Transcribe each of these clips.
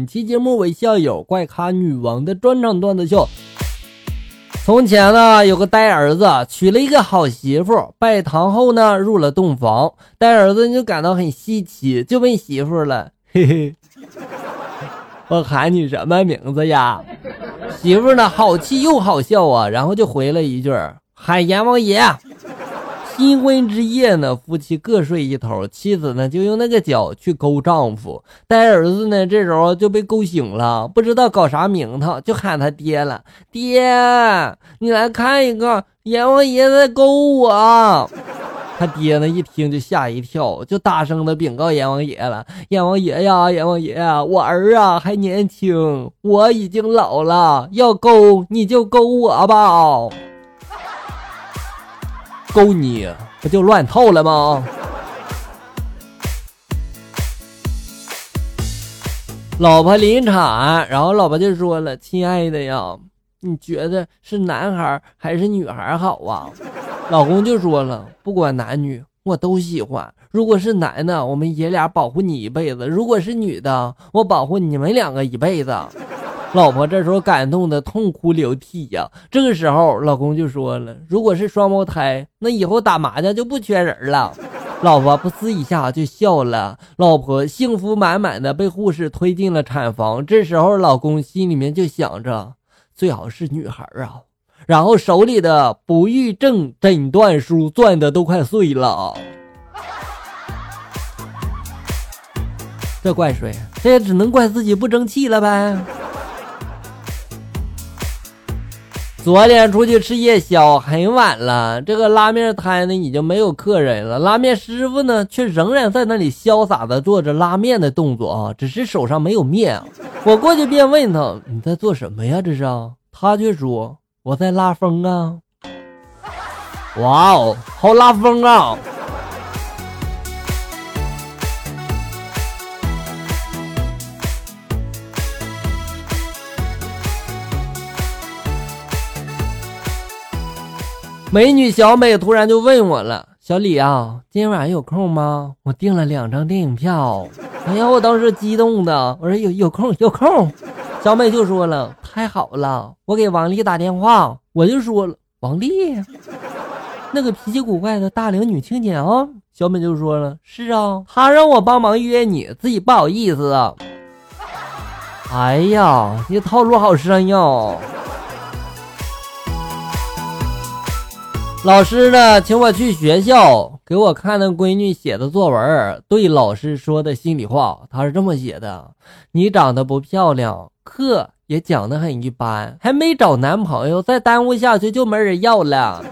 本期节目为校友怪咖女王的专场段子秀。从前呢，有个呆儿子娶了一个好媳妇，拜堂后呢，入了洞房。呆儿子就感到很稀奇，就问媳妇了：“嘿嘿，我喊你什么名字呀？”媳妇呢，好气又好笑啊，然后就回了一句：“喊阎王爷。”新婚之夜呢，夫妻各睡一头，妻子呢就用那个脚去勾丈夫，呆儿子呢这时候就被勾醒了，不知道搞啥名堂，就喊他爹了：“爹，你来看一个，阎王爷在勾我。”他爹呢一听就吓一跳，就大声的禀告阎王爷了：“阎王爷呀，阎王爷，我儿啊还年轻，我已经老了，要勾你就勾我吧。”勾你不就乱套了吗？老婆临产，然后老婆就说了：“亲爱的呀，你觉得是男孩还是女孩好啊？”老公就说了：“不管男女，我都喜欢。如果是男的，我们爷俩保护你一辈子；如果是女的，我保护你们两个一辈子。”老婆这时候感动的痛哭流涕呀。这个时候，老公就说了：“如果是双胞胎，那以后打麻将就不缺人了。”老婆噗呲一下就笑了。老婆幸福满满的被护士推进了产房。这时候，老公心里面就想着：最好是女孩啊。然后手里的不育症诊断书攥的都快碎了。这怪谁？这也只能怪自己不争气了呗。昨天出去吃夜宵，很晚了。这个拉面摊呢已经没有客人了，拉面师傅呢却仍然在那里潇洒的做着拉面的动作啊，只是手上没有面。我过去便问他：“你在做什么呀？这是？”他却说：“我在拉风啊。”哇哦，好拉风啊！美女小美突然就问我了：“小李啊，今天晚上有空吗？我订了两张电影票。”哎呀，我当时激动的，我说：“有有空有空。”小美就说了：“太好了，我给王丽打电话。”我就说了：“王丽，那个脾气古怪的大龄女青年啊。”小美就说了：“是啊，她让我帮忙约你，自己不好意思啊。”哎呀，你套路好深哟！老师呢，请我去学校给我看那闺女写的作文，对老师说的心里话。他是这么写的：你长得不漂亮，课也讲得很一般，还没找男朋友，再耽误下去就没人要了。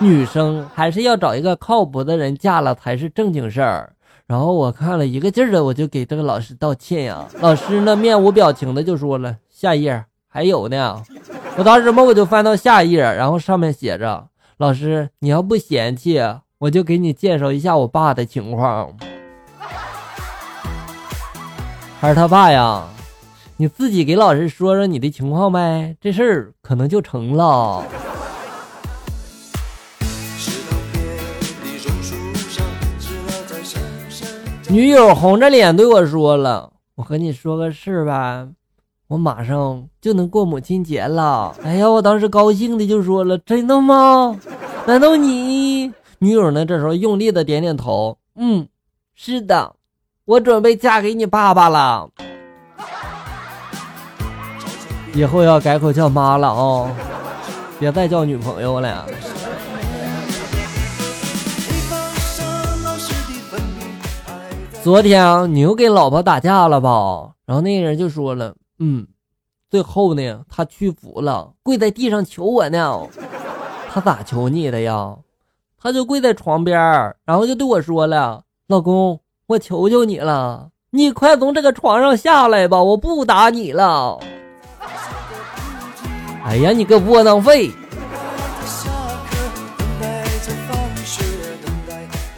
女生还是要找一个靠谱的人，嫁了才是正经事儿。然后我看了一个劲儿的，我就给这个老师道歉呀。老师呢，面无表情的就说了：下页还有呢。我当时么我就翻到下页，然后上面写着。老师，你要不嫌弃，我就给你介绍一下我爸的情况。还是他爸呀？你自己给老师说说你的情况呗，这事儿可能就成了。女友红着脸对我说了：“我和你说个事儿吧。”我马上就能过母亲节了，哎呀，我当时高兴的就说了：“真的吗？难道你女友呢？”这时候用力的点点头，嗯，是的，我准备嫁给你爸爸了，以后要改口叫妈了哦，别再叫女朋友了。昨天你又跟老婆打架了吧？然后那个人就说了。嗯，最后呢，他屈服了，跪在地上求我呢。他咋求你的呀？他就跪在床边然后就对我说了：“老公，我求求你了，你快从这个床上下来吧，我不打你了。”哎呀，你个窝囊废！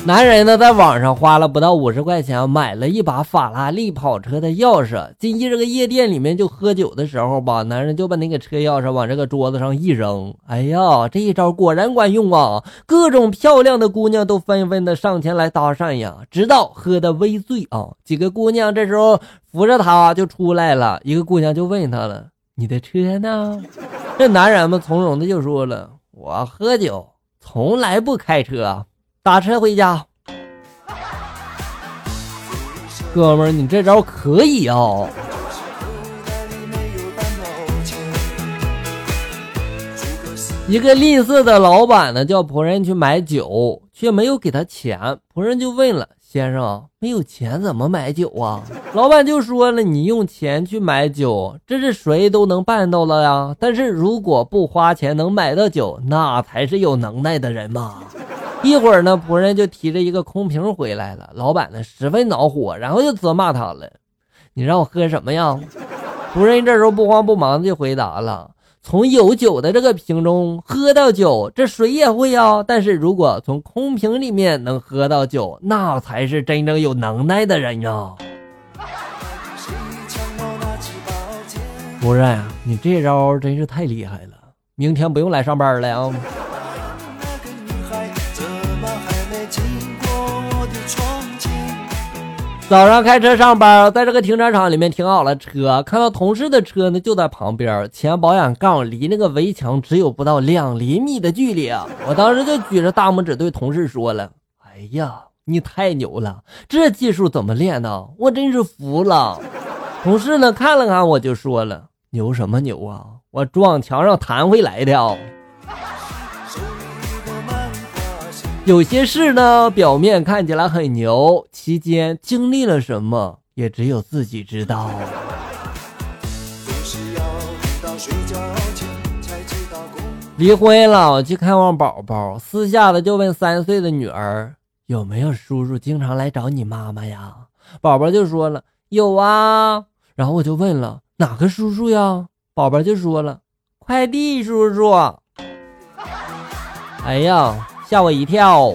男人呢，在网上花了不到五十块钱买了一把法拉利跑车的钥匙，进去这个夜店里面就喝酒的时候吧，男人就把那个车钥匙往这个桌子上一扔。哎呀，这一招果然管用啊！各种漂亮的姑娘都纷纷的上前来搭讪呀，直到喝的微醉啊。几个姑娘这时候扶着他就出来了，一个姑娘就问他了：“你的车呢？” 这男人们从容的就说了：“我喝酒，从来不开车。”打车回家，哥们儿，你这招可以啊！一个吝啬的老板呢，叫仆人去买酒，却没有给他钱。仆人就问了：“先生，没有钱怎么买酒啊？”老板就说了：“你用钱去买酒，这是谁都能办到了呀。但是如果不花钱能买到酒，那才是有能耐的人嘛。”一会儿呢，仆人就提着一个空瓶回来了。老板呢十分恼火，然后就责骂他了：“你让我喝什么呀？”仆人这时候不慌不忙的就回答了：“从有酒的这个瓶中喝到酒，这谁也会啊。但是如果从空瓶里面能喝到酒，那才是真正有能耐的人呀。”仆人，你这招真是太厉害了，明天不用来上班了啊！早上开车上班，在这个停车场里面停好了车，看到同事的车呢就在旁边，前保险杠离那个围墙只有不到两厘米的距离啊！我当时就举着大拇指对同事说了：“ 哎呀，你太牛了，这技术怎么练的？我真是服了。”同事呢看了看我就说了：“牛什么牛啊？我撞墙上弹回来的。”有些事呢，表面看起来很牛，期间经历了什么，也只有自己知道。离婚了，我去看望宝宝，私下的就问三岁的女儿有没有叔叔经常来找你妈妈呀？宝宝就说了有啊，然后我就问了哪个叔叔呀？宝宝就说了快递叔叔。哎呀！吓我一跳！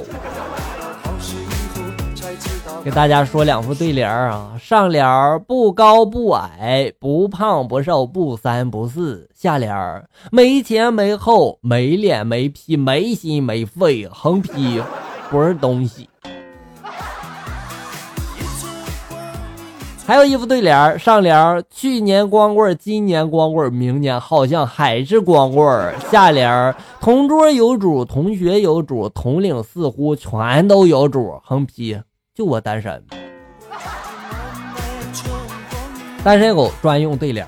给大家说两副对联啊，上联不高不矮，不胖不瘦，不三不四；下联没前没后，没脸没皮，没心没肺，横批不是东西。还有一副对联上联去年光棍今年光棍明年好像还是光棍下联同桌有主，同学有主，统领似乎全都有主。横批：就我单身。单身狗专用对联